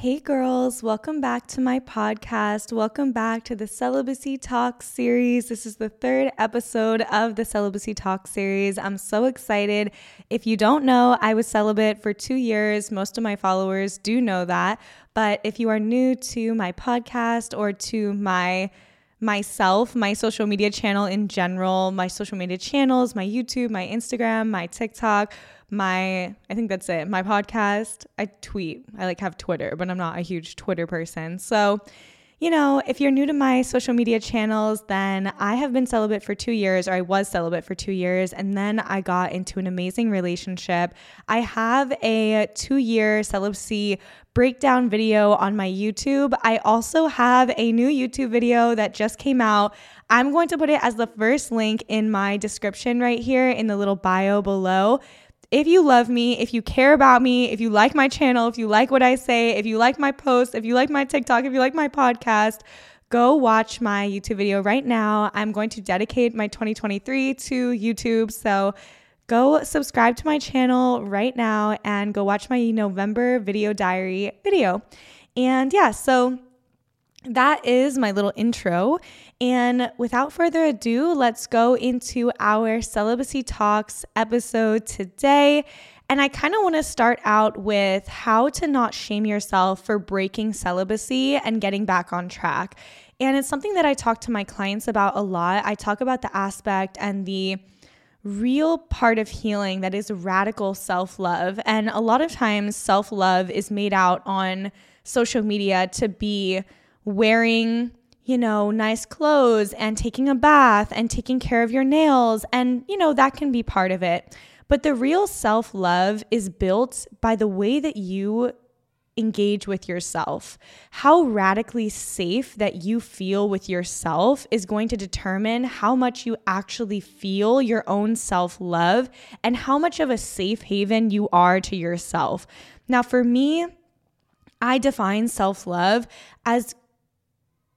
Hey girls, welcome back to my podcast. Welcome back to the Celibacy Talk series. This is the third episode of the Celibacy Talk series. I'm so excited. If you don't know, I was celibate for two years. Most of my followers do know that. But if you are new to my podcast or to my myself, my social media channel in general, my social media channels, my YouTube, my Instagram, my TikTok, my I think that's it. My podcast, I tweet. I like have Twitter, but I'm not a huge Twitter person. So, you know, if you're new to my social media channels, then I have been celibate for 2 years or I was celibate for 2 years and then I got into an amazing relationship. I have a 2-year celibacy breakdown video on my YouTube. I also have a new YouTube video that just came out. I'm going to put it as the first link in my description right here in the little bio below if you love me, if you care about me, if you like my channel, if you like what I say, if you like my posts, if you like my TikTok, if you like my podcast, go watch my YouTube video right now. I'm going to dedicate my 2023 to YouTube. So go subscribe to my channel right now and go watch my November video diary video. And yeah, so that is my little intro. And without further ado, let's go into our celibacy talks episode today. And I kind of want to start out with how to not shame yourself for breaking celibacy and getting back on track. And it's something that I talk to my clients about a lot. I talk about the aspect and the real part of healing that is radical self love. And a lot of times, self love is made out on social media to be wearing, you know, nice clothes and taking a bath and taking care of your nails. And, you know, that can be part of it. But the real self love is built by the way that you engage with yourself. How radically safe that you feel with yourself is going to determine how much you actually feel your own self love and how much of a safe haven you are to yourself. Now, for me, I define self love as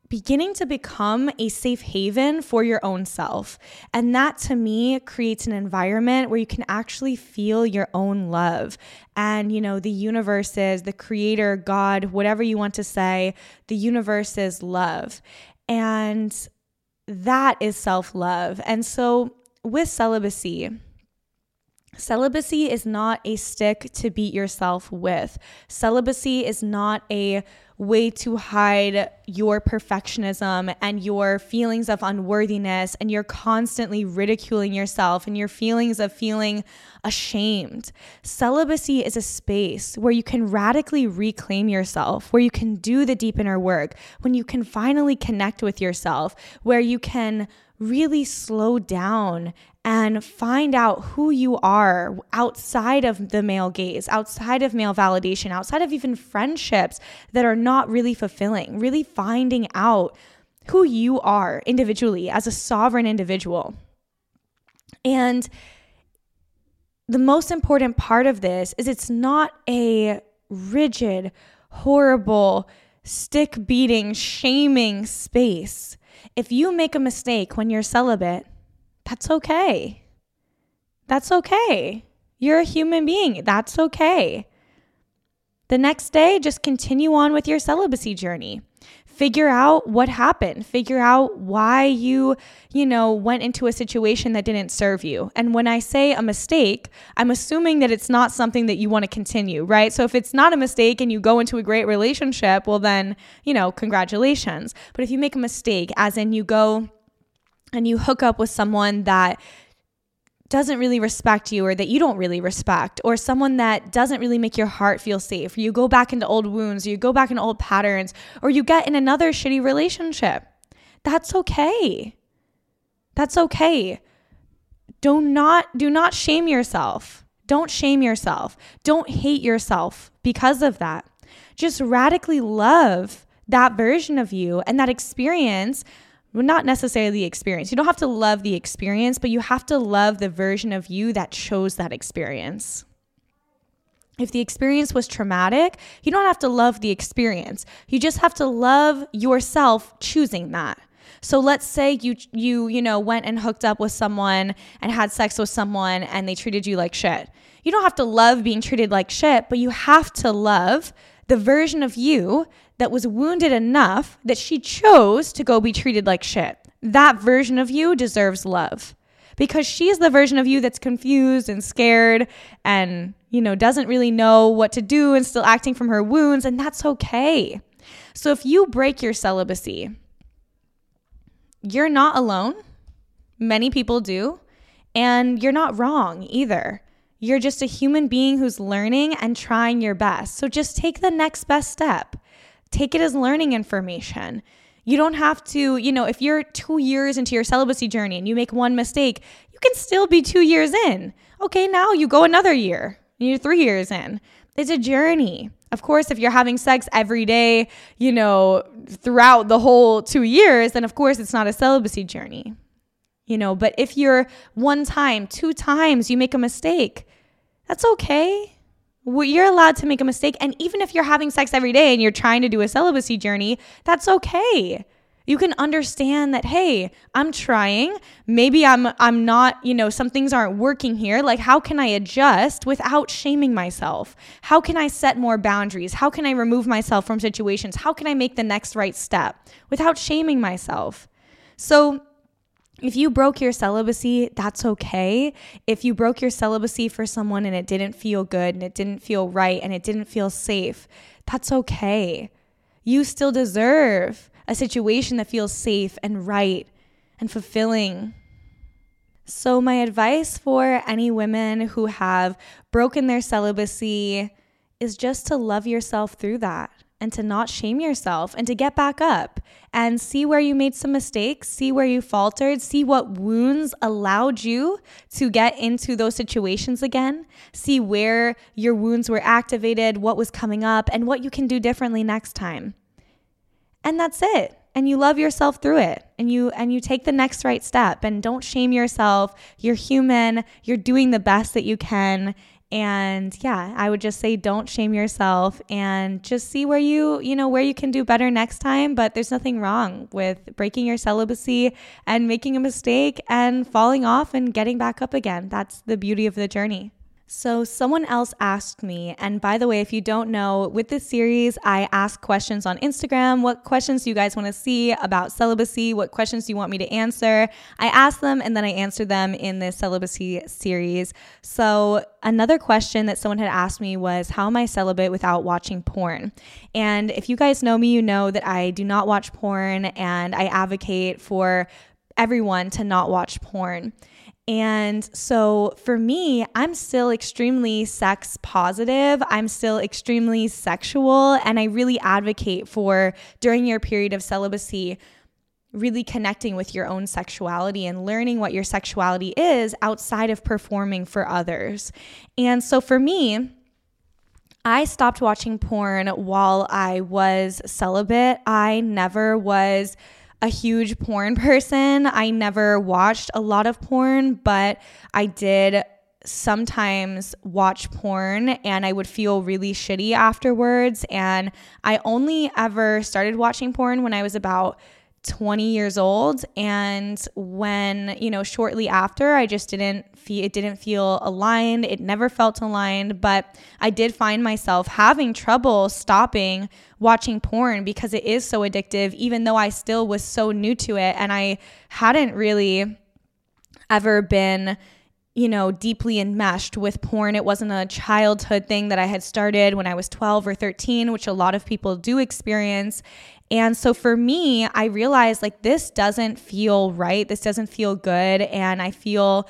beginning to become a safe haven for your own self. And that to me creates an environment where you can actually feel your own love. And, you know, the universe is the creator, God, whatever you want to say, the universe is love. And that is self love. And so with celibacy, Celibacy is not a stick to beat yourself with. Celibacy is not a way to hide your perfectionism and your feelings of unworthiness and you're constantly ridiculing yourself and your feelings of feeling ashamed. Celibacy is a space where you can radically reclaim yourself, where you can do the deep inner work, when you can finally connect with yourself, where you can really slow down and find out who you are outside of the male gaze, outside of male validation, outside of even friendships that are not really fulfilling, really finding out who you are individually as a sovereign individual. And the most important part of this is it's not a rigid, horrible, stick beating, shaming space. If you make a mistake when you're celibate, that's okay. That's okay. You're a human being. That's okay. The next day, just continue on with your celibacy journey. figure out what happened figure out why you you know went into a situation that didn't serve you and when i say a mistake i'm assuming that it's not something that you want to continue right so if it's not a mistake and you go into a great relationship well then you know congratulations but if you make a mistake as in you go and you hook up with someone that doesn't really respect you or that you don't really respect or someone that doesn't really make your heart feel safe you go back into old wounds or you go back into old patterns or you get in another shitty relationship. That's okay. That's okay. Do not do not shame yourself. Don't shame yourself. Don't hate yourself because of that. Just radically love that version of you and that experience not necessarily the experience. You don't have to love the experience, but you have to love the version of you that chose that experience. If the experience was traumatic, you don't have to love the experience. You just have to love yourself choosing that. So let's say you you you know went and hooked up with someone and had sex with someone and they treated you like shit. You don't have to love being treated like shit, but you have to love the version of you that was wounded enough that she chose to go be treated like shit. That version of you deserves love because she's the version of you that's confused and scared and, you know, doesn't really know what to do and still acting from her wounds, and that's okay. So if you break your celibacy, you're not alone. Many people do. And you're not wrong either. You're just a human being who's learning and trying your best. So just take the next best step take it as learning information. You don't have to, you know, if you're two years into your celibacy journey and you make one mistake, you can still be two years in. Okay, now you go another year, you're three years in. It's a journey. Of course, if you're having sex every day, you know, throughout the whole two years, then of course it's not a celibacy journey. You know, but if you're one time, two times, you make a mistake, that's okay you're allowed to make a mistake. And even if you're having sex every day and you're trying to do a celibacy journey, that's okay. You can understand that, hey, I'm trying. Maybe I'm I'm not, you know, some things aren't working here. Like how can I adjust without shaming myself? How can I set more boundaries? How can I remove myself from situations? How can I make the next right step without shaming myself? So if you broke your celibacy, that's okay. If you broke your celibacy for someone and it didn't feel good and it didn't feel right and it didn't feel safe, that's okay. You still deserve a situation that feels safe and right and fulfilling. So, my advice for any women who have broken their celibacy is just to love yourself through that and to not shame yourself and to get back up and see where you made some mistakes, see where you faltered, see what wounds allowed you to get into those situations again, see where your wounds were activated, what was coming up, and what you can do differently next time. And that's it. And you love yourself through it and you and you take the next right step and don't shame yourself. You're human. You're doing the best that you can and yeah, I would just say don't shame yourself and just see where you, you know, where you can do better next time. But there's nothing wrong with breaking your celibacy and making a mistake and falling off and getting back up again. That's the beauty of the journey. So, someone else asked me, and by the way, if you don't know, with this series, I ask questions on Instagram. What questions do you guys want to see about celibacy? What questions do you want me to answer? I ask them and then I answer them in this celibacy series. So, another question that someone had asked me was, How am I celibate without watching porn? And if you guys know me, you know that I do not watch porn and I advocate for everyone to not watch porn. And so for me, I'm still extremely sex positive. I'm still extremely sexual. And I really advocate for during your period of celibacy, really connecting with your own sexuality and learning what your sexuality is outside of performing for others. And so for me, I stopped watching porn while I was celibate. I never was a huge porn person. I never watched a lot of porn, but I did sometimes watch porn and I would feel really shitty afterwards. And I only ever started watching porn when I was about 20 years old and when you know shortly after i just didn't feel it didn't feel aligned it never felt aligned but i did find myself having trouble stopping watching porn because it is so addictive even though i still was so new to it and i hadn't really ever been you know, deeply enmeshed with porn. It wasn't a childhood thing that I had started when I was 12 or 13, which a lot of people do experience. And so for me, I realized like this doesn't feel right. This doesn't feel good. And I feel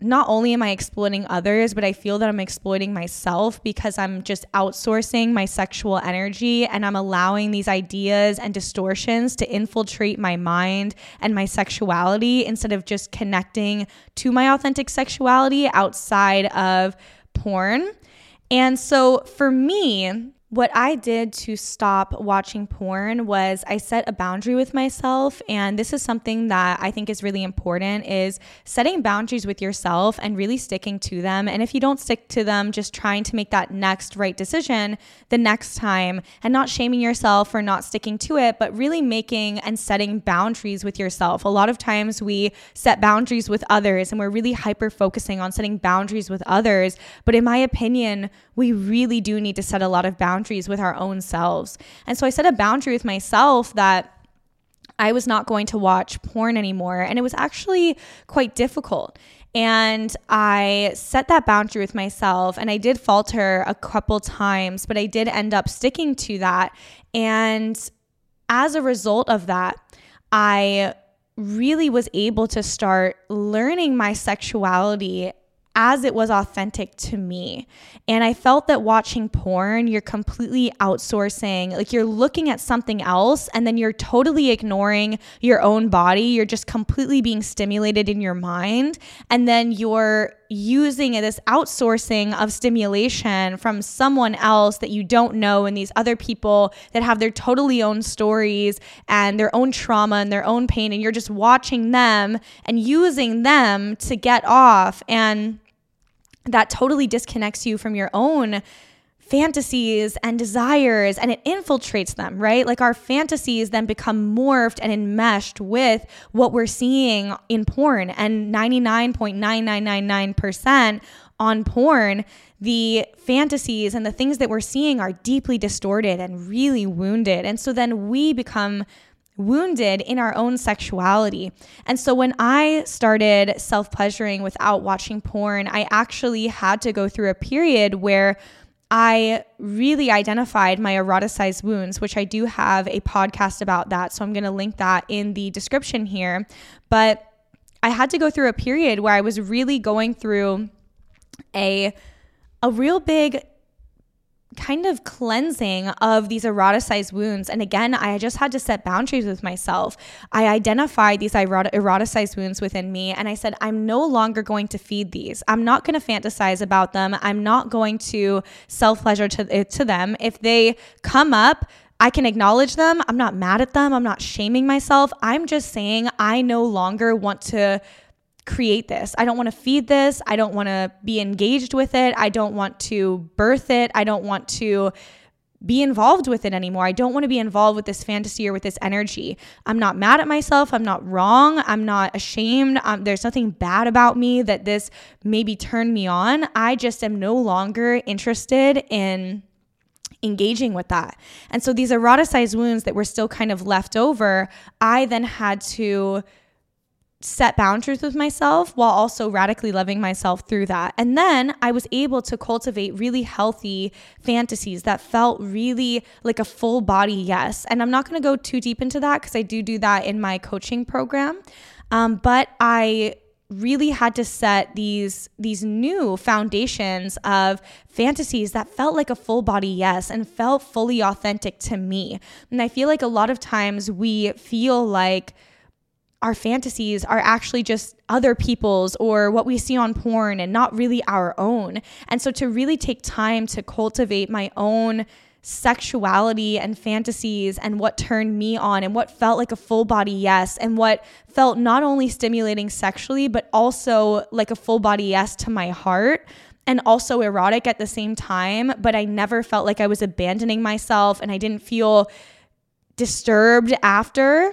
not only am I exploiting others, but I feel that I'm exploiting myself because I'm just outsourcing my sexual energy and I'm allowing these ideas and distortions to infiltrate my mind and my sexuality instead of just connecting to my authentic sexuality outside of porn. And so for me, what I did to stop watching porn was I set a boundary with myself and this is something that I think is really important is setting boundaries with yourself and really sticking to them and if you don't stick to them just trying to make that next right decision the next time and not shaming yourself for not sticking to it but really making and setting boundaries with yourself. A lot of times we set boundaries with others and we're really hyper focusing on setting boundaries with others but in my opinion we really do need to set a lot of boundaries with our own selves. And so I set a boundary with myself that I was not going to watch porn anymore. And it was actually quite difficult. And I set that boundary with myself and I did falter a couple times, but I did end up sticking to that. And as a result of that, I really was able to start learning my sexuality as it was authentic to me. And I felt that watching porn, you're completely outsourcing, like you're looking at something else and then you're totally ignoring your own body. You're just completely being stimulated in your mind. And then you're using this outsourcing of stimulation from someone else that you don't know and these other people that have their totally own stories and their own trauma and their own pain and you're just watching them and using them to get off and that totally disconnects you from your own fantasies and desires and it infiltrates them, right? Like our fantasies then become morphed and enmeshed with what we're seeing in porn. And 99.9999% on porn, the fantasies and the things that we're seeing are deeply distorted and really wounded. And so then we become wounded in our own sexuality. And so when I started self pleasuring without watching porn, I actually had to go through a period where I really identified my eroticized wounds, which I do have a podcast about that. So I'm going to link that in the description here. But I had to go through a period where I was really going through a a real big kind of cleansing of these eroticized wounds. And again, I just had to set boundaries with myself. I identified these eroticized wounds within me and I said, I'm no longer going to feed these. I'm not going to fantasize about them. I'm not going to self pleasure to, eh, to them. If they come up, I can acknowledge them. I'm not mad at them. I'm not shaming myself. I'm just saying I no longer want to create this. I don't want to feed this. I don't want to be engaged with it. I don't want to birth it. I don't want to be involved with it anymore. I don't want to be involved with this fantasy or with this energy. I'm not mad at myself. I'm not wrong. I'm not ashamed. Um, there's nothing bad about me that this maybe turned me on. I just am no longer interested in engaging with that. And so these eroticized wounds that were still kind of left over, I then had to set boundaries with myself while also radically loving myself through that. And then I was able to cultivate really healthy fantasies that felt really like a full body yes. And I'm not going to go too deep into that because I do do that in my coaching program. Um, but I really had to set these these new foundations of fantasies that felt like a full body yes and felt fully authentic to me. And I feel like a lot of times we feel like our fantasies are actually just other people's or what we see on porn and not really our own. And so to really take time to cultivate my own sexuality and fantasies and what turned me on and what felt like a full body yes and what felt not only stimulating sexually but also like a full body yes to my heart and also erotic at the same time but I never felt like I was abandoning myself and I didn't feel disturbed after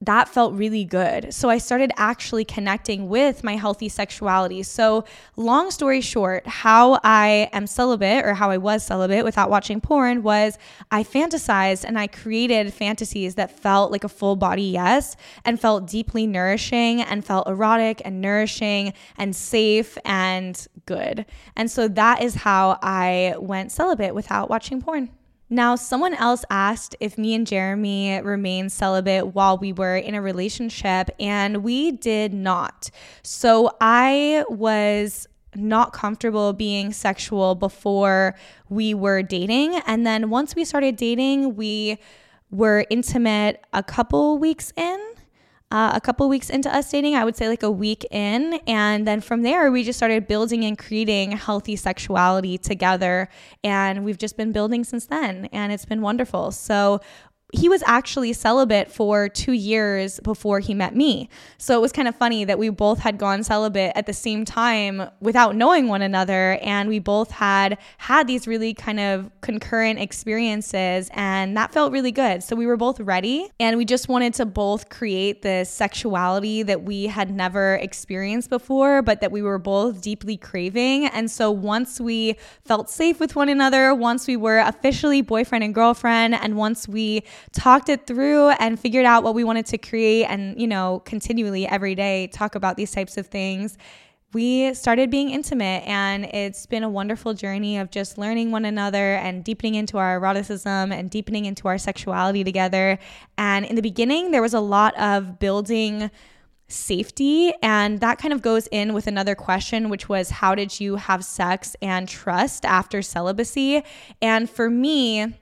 that felt really good. So I started actually connecting with my healthy sexuality. So, long story short, how I am celibate or how I was celibate without watching porn was I fantasized and I created fantasies that felt like a full body yes and felt deeply nourishing and felt erotic and nourishing and safe and good. And so that is how I went celibate without watching porn. Now, someone else asked if me and Jeremy remained celibate while we were in a relationship, and we did not. So I was not comfortable being sexual before we were dating. And then once we started dating, we were intimate a couple weeks in uh, a couple weeks into us dating, I would say like a week in. And then from there, we just started building and creating healthy sexuality together. And we've just been building since then. And it's been wonderful. So he was actually celibate for two years before he met me. So it was kind of funny that we both had gone celibate at the same time without knowing one another. And we both had had these really kind of concurrent experiences. And that felt really good. So we were both ready. And we just wanted to both create this sexuality that we had never experienced before, but that we were both deeply craving. And so once we felt safe with one another, once we were officially boyfriend and girlfriend, and once we talked it through and figured out what we wanted to create and, you know, continually every day talk about these types of things we started being intimate. And it's been a wonderful journey of just learning one another and deepening into our eroticism and deepening into our sexuality together. And in the beginning there was a lot of building safety. And that kind of goes in with another question which was how did you have sex and trust after celibacy? And for me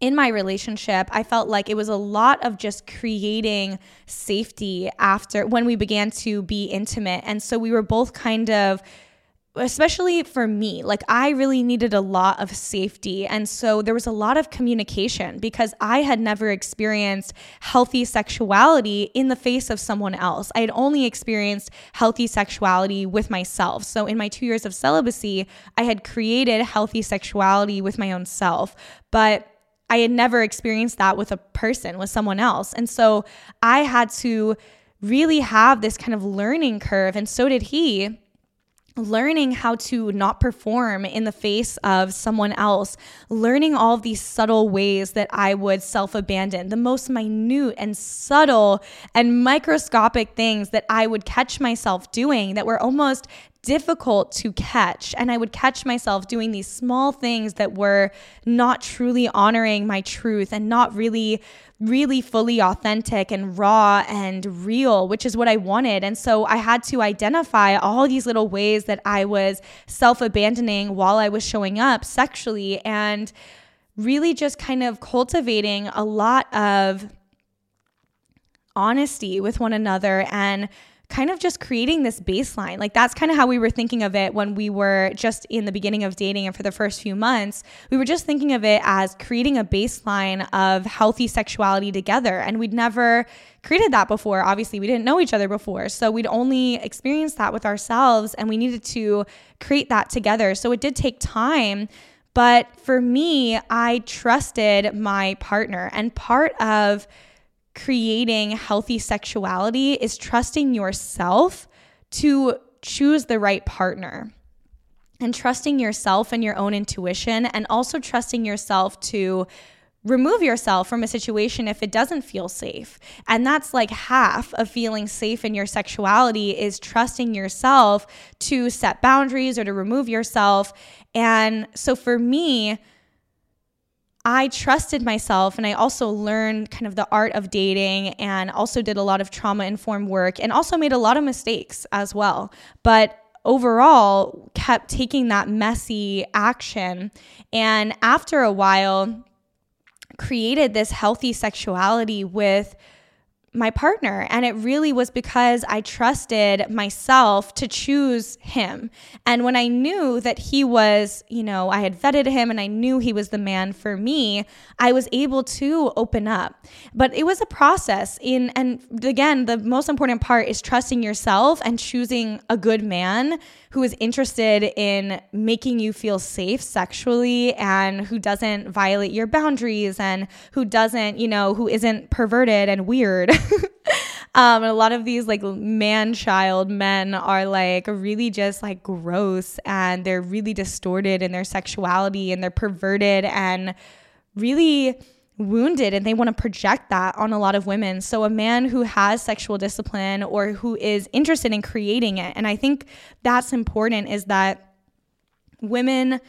in my relationship, I felt like it was a lot of just creating safety after when we began to be intimate. And so we were both kind of especially for me, like I really needed a lot of safety. And so there was a lot of communication because I had never experienced healthy sexuality in the face of someone else. I had only experienced healthy sexuality with myself. So in my two years of celibacy, I had created healthy sexuality with my own self. But I had never experienced that with a person, with someone else. And so I had to really have this kind of learning curve, and so did he. Learning how to not perform in the face of someone else, learning all of these subtle ways that I would self abandon, the most minute and subtle and microscopic things that I would catch myself doing that were almost difficult to catch. And I would catch myself doing these small things that were not truly honoring my truth and not really, really fully authentic and raw and real, which is what I wanted. And so I had to identify all these little ways that I was self abandoning while I was showing up sexually and really just kind of cultivating a lot of honesty with one another and kind of just creating this baseline. Like that's kind of how we were thinking of it when we were just in the beginning of dating and for the first few months. We were just thinking of it as creating a baseline of healthy sexuality together. And we'd never created that before. Obviously, we didn't know each other before. So we'd only experienced that with ourselves and we needed to create that together. So it did take time. But for me, I trusted my partner. And part of creating healthy sexuality is trusting yourself to choose the right partner and trusting yourself and your own intuition, and also trusting yourself to remove yourself from a situation if it doesn't feel safe. And that's like half of feeling safe in your sexuality is trusting yourself to set boundaries or to remove yourself. And so for me, I trusted myself and I also learned kind of the art of dating and also did a lot of trauma informed work and also made a lot of mistakes as well. But overall, kept taking that messy action. And after a while, created this healthy sexuality with my partner. And it really was because I trusted myself to choose him. And when I knew that he was, you know, I had vetted him and I knew he was the man for me, I was able to open up. But it was a process in and again, the most important part is trusting yourself and choosing a good man who is interested in making you feel safe sexually and who doesn't violate your boundaries and who doesn't, you know, who isn't perverted and weird. um, and a lot of these like man child men are like really just like gross and they're really distorted in their sexuality and they're perverted and really wounded and they want to project that on a lot of women. So, a man who has sexual discipline or who is interested in creating it, and I think that's important, is that women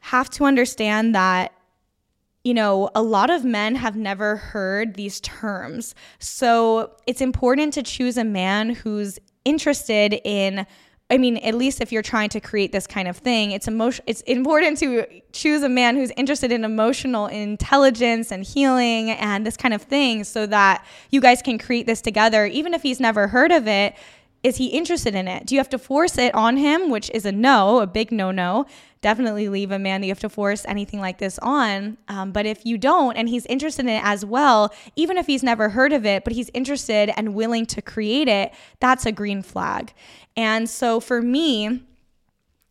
have to understand that. You know, a lot of men have never heard these terms. So it's important to choose a man who's interested in I mean, at least if you're trying to create this kind of thing, it's emotion it's important to choose a man who's interested in emotional intelligence and healing and this kind of thing so that you guys can create this together even if he's never heard of it. Is he interested in it? Do you have to force it on him, which is a no, a big no no? Definitely leave a man that you have to force anything like this on. Um, but if you don't, and he's interested in it as well, even if he's never heard of it, but he's interested and willing to create it, that's a green flag. And so for me,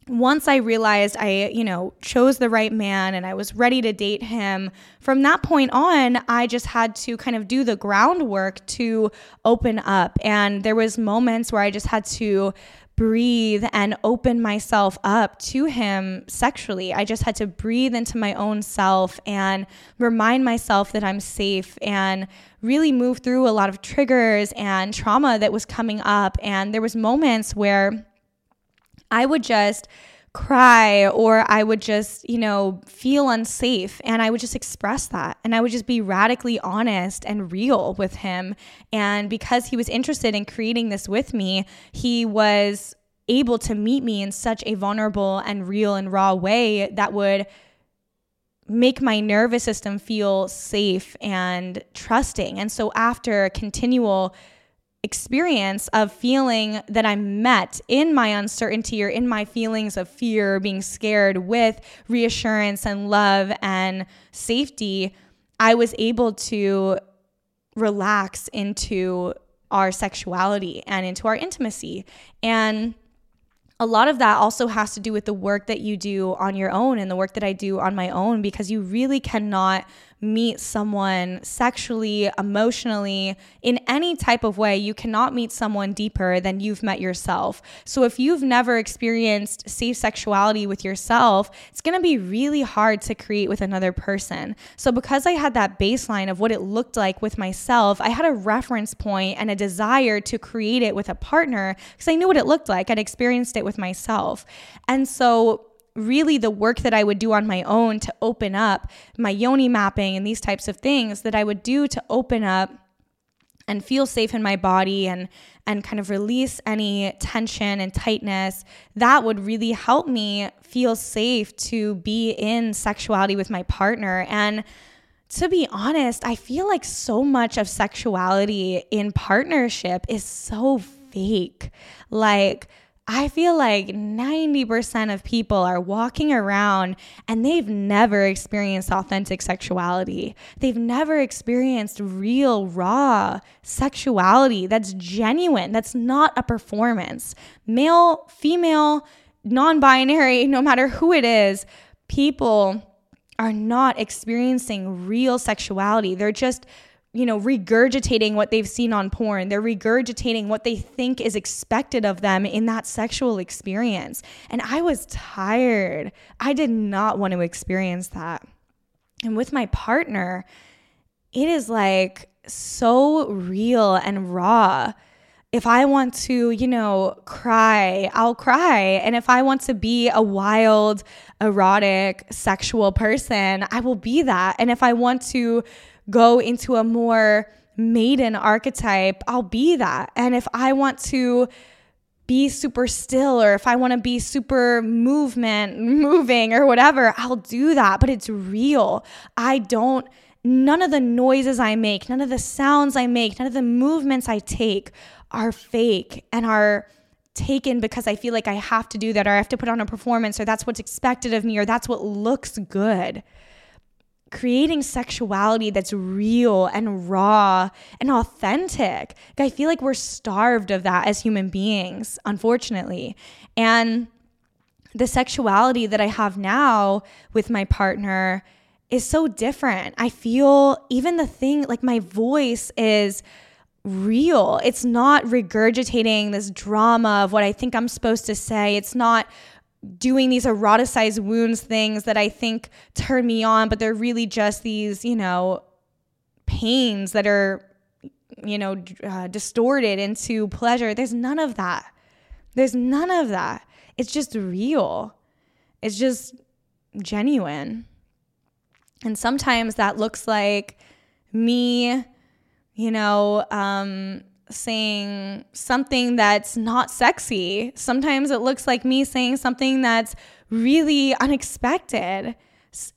once I realized I, you know, chose the right man and I was ready to date him, from that point on, I just had to kind of do the groundwork to open up. And there was moments where I just had to breathe and open myself up to him sexually. I just had to breathe into my own self and remind myself that I'm safe and really move through a lot of triggers and trauma that was coming up and there was moments where I would just cry or I would just, you know, feel unsafe. And I would just express that. And I would just be radically honest and real with him. And because he was interested in creating this with me, he was able to meet me in such a vulnerable and real and raw way that would make my nervous system feel safe and trusting. And so after continual experience of feeling that I'm met in my uncertainty or in my feelings of fear, being scared with reassurance and love and safety, I was able to relax into our sexuality and into our intimacy. And a lot of that also has to do with the work that you do on your own and the work that I do on my own because you really cannot meet someone sexually, emotionally, in any type of way, you cannot meet someone deeper than you've met yourself. So if you've never experienced safe sexuality with yourself, it's gonna be really hard to create with another person. So because I had that baseline of what it looked like with myself, I had a reference point and a desire to create it with a partner because I knew what it looked like. I'd experienced it with myself. And so really the work that I would do on my own to open up my yoni mapping and these types of things that I would do to open up and feel safe in my body and and kind of release any tension and tightness that would really help me feel safe to be in sexuality with my partner and to be honest, I feel like so much of sexuality in partnership is so fake. Like I feel like 90% of people are walking around and they've never experienced authentic sexuality. They've never experienced real, raw sexuality that's genuine, that's not a performance. Male, female, non binary, no matter who it is, people are not experiencing real sexuality. They're just you know, regurgitating what they've seen on porn. They're regurgitating what they think is expected of them in that sexual experience. And I was tired. I did not want to experience that. And with my partner, it is like so real and raw. If I want to, you know, cry, I'll cry. And if I want to be a wild, erotic, sexual person, I will be that. And if I want to, go into a more maiden archetype, I'll be that. And if I want to be super still or if I want to be super movement, moving or whatever, I'll do that. But it's real. I don't, none of the noises I make, none of the sounds I make, none of the movements I take are fake and are taken because I feel like I have to do that or I have to put on a performance or that's what's expected of me or that's what looks good creating sexuality that's real and raw and authentic. I feel like we're starved of that as human beings, unfortunately. And the sexuality that I have now with my partner is so different. I feel even the thing, like my voice is real. It's not regurgitating this drama of what I think I'm supposed to say. It's not doing these eroticized wounds things that I think turn me on, but they're really just these, you know, pains that are, you know, uh, distorted into pleasure. There's none of that. There's none of that. It's just real. It's just genuine. And sometimes that looks like me, you know, um, saying something that's not sexy. Sometimes it looks like me saying something that's really unexpected.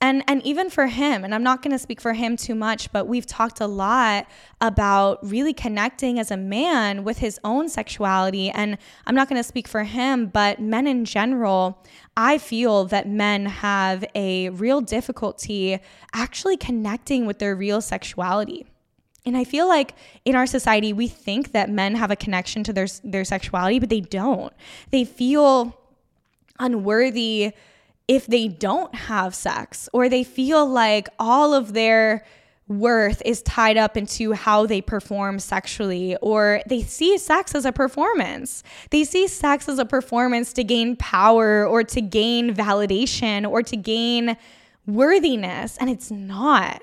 And and even for him, and I'm not going to speak for him too much, but we've talked a lot about really connecting as a man with his own sexuality and I'm not going to speak for him, but men in general, I feel that men have a real difficulty actually connecting with their real sexuality. And I feel like in our society, we think that men have a connection to their, their sexuality, but they don't. They feel unworthy if they don't have sex, or they feel like all of their worth is tied up into how they perform sexually, or they see sex as a performance. They see sex as a performance to gain power or to gain validation or to gain worthiness, and it's not.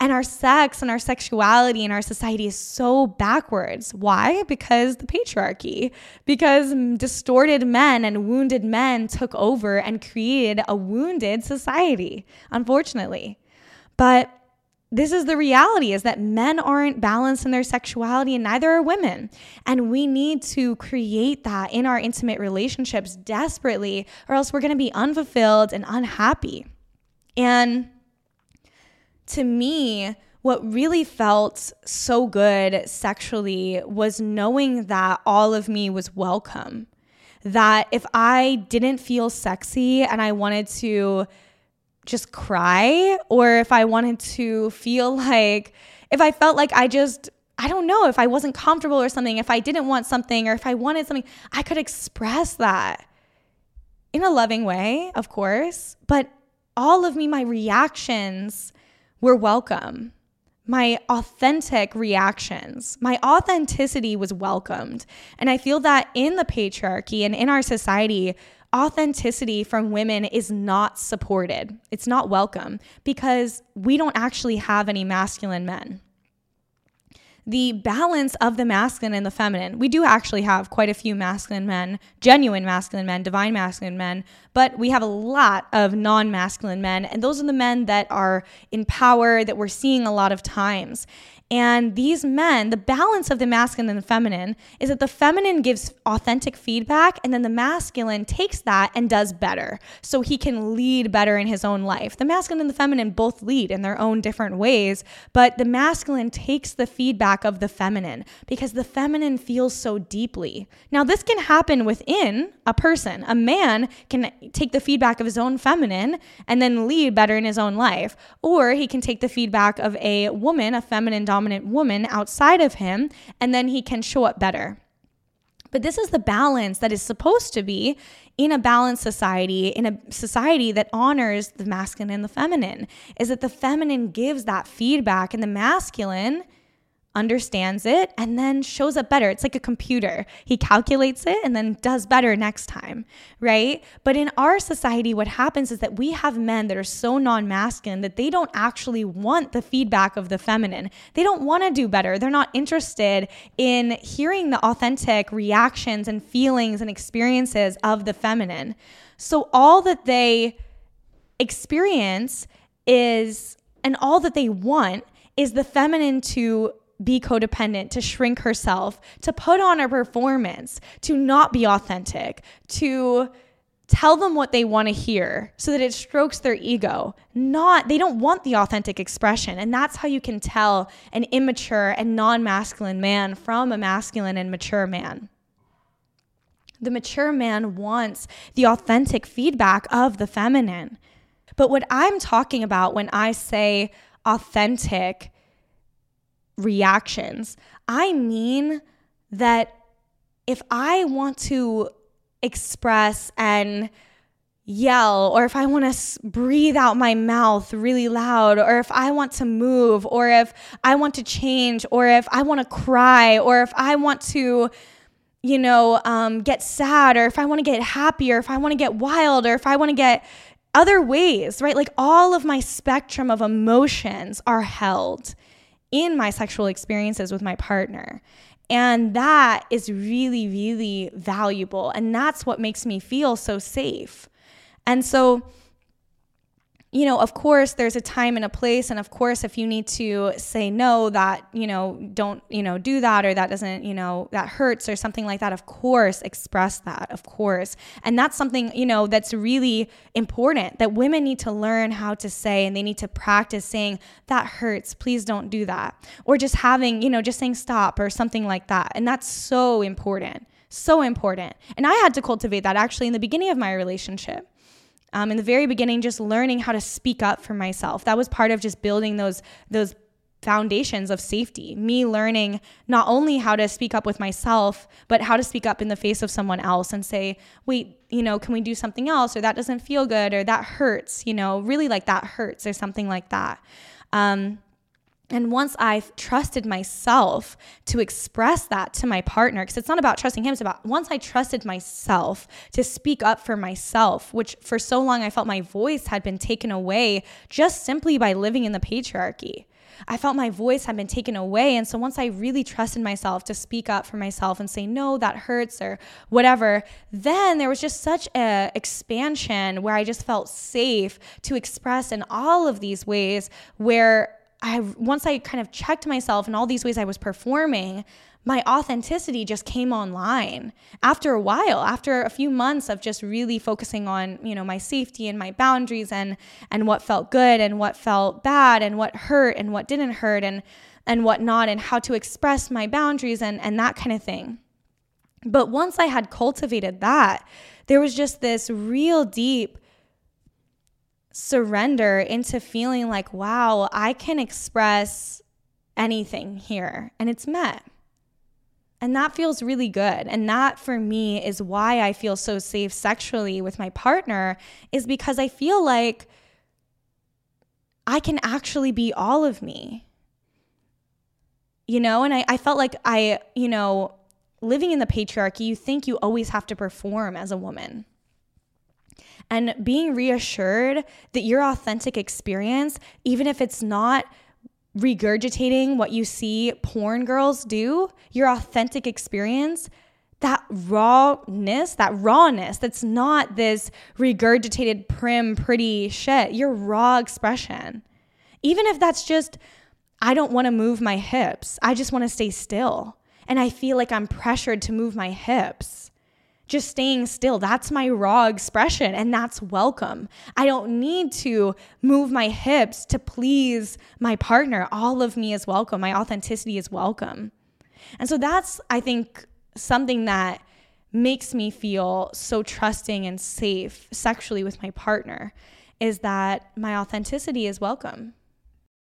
And our sex and our sexuality in our society is so backwards. Why? Because the patriarchy, because distorted men and wounded men took over and created a wounded society, unfortunately. But this is the reality is that men aren't balanced in their sexuality and neither are women. And we need to create that in our intimate relationships desperately, or else we're going to be unfulfilled and unhappy. And to me, what really felt so good sexually was knowing that all of me was welcome. That if I didn't feel sexy and I wanted to just cry, or if I wanted to feel like, if I felt like I just, I don't know, if I wasn't comfortable or something, if I didn't want something, or if I wanted something, I could express that in a loving way, of course. But all of me, my reactions, were welcome. My authentic reactions, my authenticity was welcomed. And I feel that in the patriarchy and in our society, authenticity from women is not supported. It's not welcome because we don't actually have any masculine men the balance of the masculine and the feminine. We do actually have quite a few masculine men, genuine masculine men, divine masculine men, but we have a lot of non masculine men. And those are the men that are in power that we're seeing a lot of times. And these men, the balance of the masculine and the feminine is that the feminine gives authentic feedback and then the masculine takes that and does better. So he can lead better in his own life. The masculine and the feminine both lead in their own different ways, but the masculine takes the feedback of the feminine because the feminine feels so deeply. Now, this can happen within a person. A man can take the feedback of his own feminine and then lead better in his own life, or he can take the feedback of a woman, a feminine dominant dominant woman outside of him, and then he can show up better. But this is the balance that is supposed to be in a balanced society, in a society that honors the masculine and the feminine, is that the feminine gives that feedback and the masculine understands it, and then shows up better. It's like a computer. He calculates it and then does better next time, right? But in our society, what happens is that we have men that are so non masculine that they don't actually want the feedback of the feminine. They don't want to do better. They're not interested in hearing the authentic reactions and feelings and experiences of the feminine. So all that they experience is, and all that they want is the feminine to be codependent, to shrink herself, to put on a performance, to not be authentic, to tell them what they want to hear so that it strokes their ego. Not, they don't want the authentic expression. And that's how you can tell an immature and non masculine man from a masculine and mature man. The mature man wants the authentic feedback of the feminine. But what I'm talking about when I say authentic reactions. I mean that if I want to express and yell or if I want to breathe out my mouth really loud or if I want to move or if I want to change or if I want to cry or if I want to you know um, get sad or if I want to get happy or if I want to get wild or if I want to get other ways right like all of my spectrum of emotions are held in my sexual experiences with my partner and that is really, really valuable. And that's what makes me feel so safe. And so, you know, of course, there's a time and a place. And of course, if you need to say no, that, you know, don't, you know, do that or that doesn't, you know, that hurts or something like that, of course, express that, of course. And that's something, you know, that's really important that women need to learn how to say and they need to practice saying, that hurts, please don't do that. Or just having, you know, just saying stop or something like that. And that's so important. So important. And I had to cultivate that actually in the beginning of my relationship um, in the very beginning, just learning how to speak up for myself. That was part of just building those those foundations of safety. Me learning not only how to speak up with myself, but how to speak up in the face of someone else and say, wait, you know, can we do something else? Or that doesn't feel good, or that hurts, you know, really like that hurts, or something like that. Um, and once I've trusted myself to express that to my partner, because it's not about trusting him, it's about once I trusted myself to speak up for myself, which for so long I felt my voice had been taken away just simply by living in the patriarchy. I felt my voice had been taken away. And so once I really trusted myself to speak up for myself and say, no, that hurts or whatever, then there was just such a expansion where I just felt safe to express in all of these ways where I once I kind of checked myself in all these ways I was performing, my authenticity just came online. After a while after a few months of just really focusing on you know my safety and my boundaries and and what felt good and what felt bad and what hurt and what didn't hurt and and what not and how to express my boundaries and and that kind of thing. But once i had cultivated that there was just this real deep surrender into feeling like, wow, I can express anything here and it's met. And that feels really good. And that for me is why I feel so safe sexually with my partner, is because I feel like I can actually be all of me. You know, and I, I felt like I, you know, living in the patriarchy, you think you always have to perform as a woman and being reassured that your authentic experience, even if it's not regurgitating what you see porn girls do, your authentic experience, that rawness, that rawness, that's not this regurgitated, prim, pretty shit, your raw expression. Even if that's just, I don't want to move my hips, I just want to stay still. And I feel like I'm pressured to move my hips just staying still. That's my raw expression, and that's welcome. I don't need to move my hips to please my partner. All of me is welcome. My authenticity is welcome. And so that's, I think, something that makes me feel so trusting and safe sexually with my partner is that my authenticity is welcome.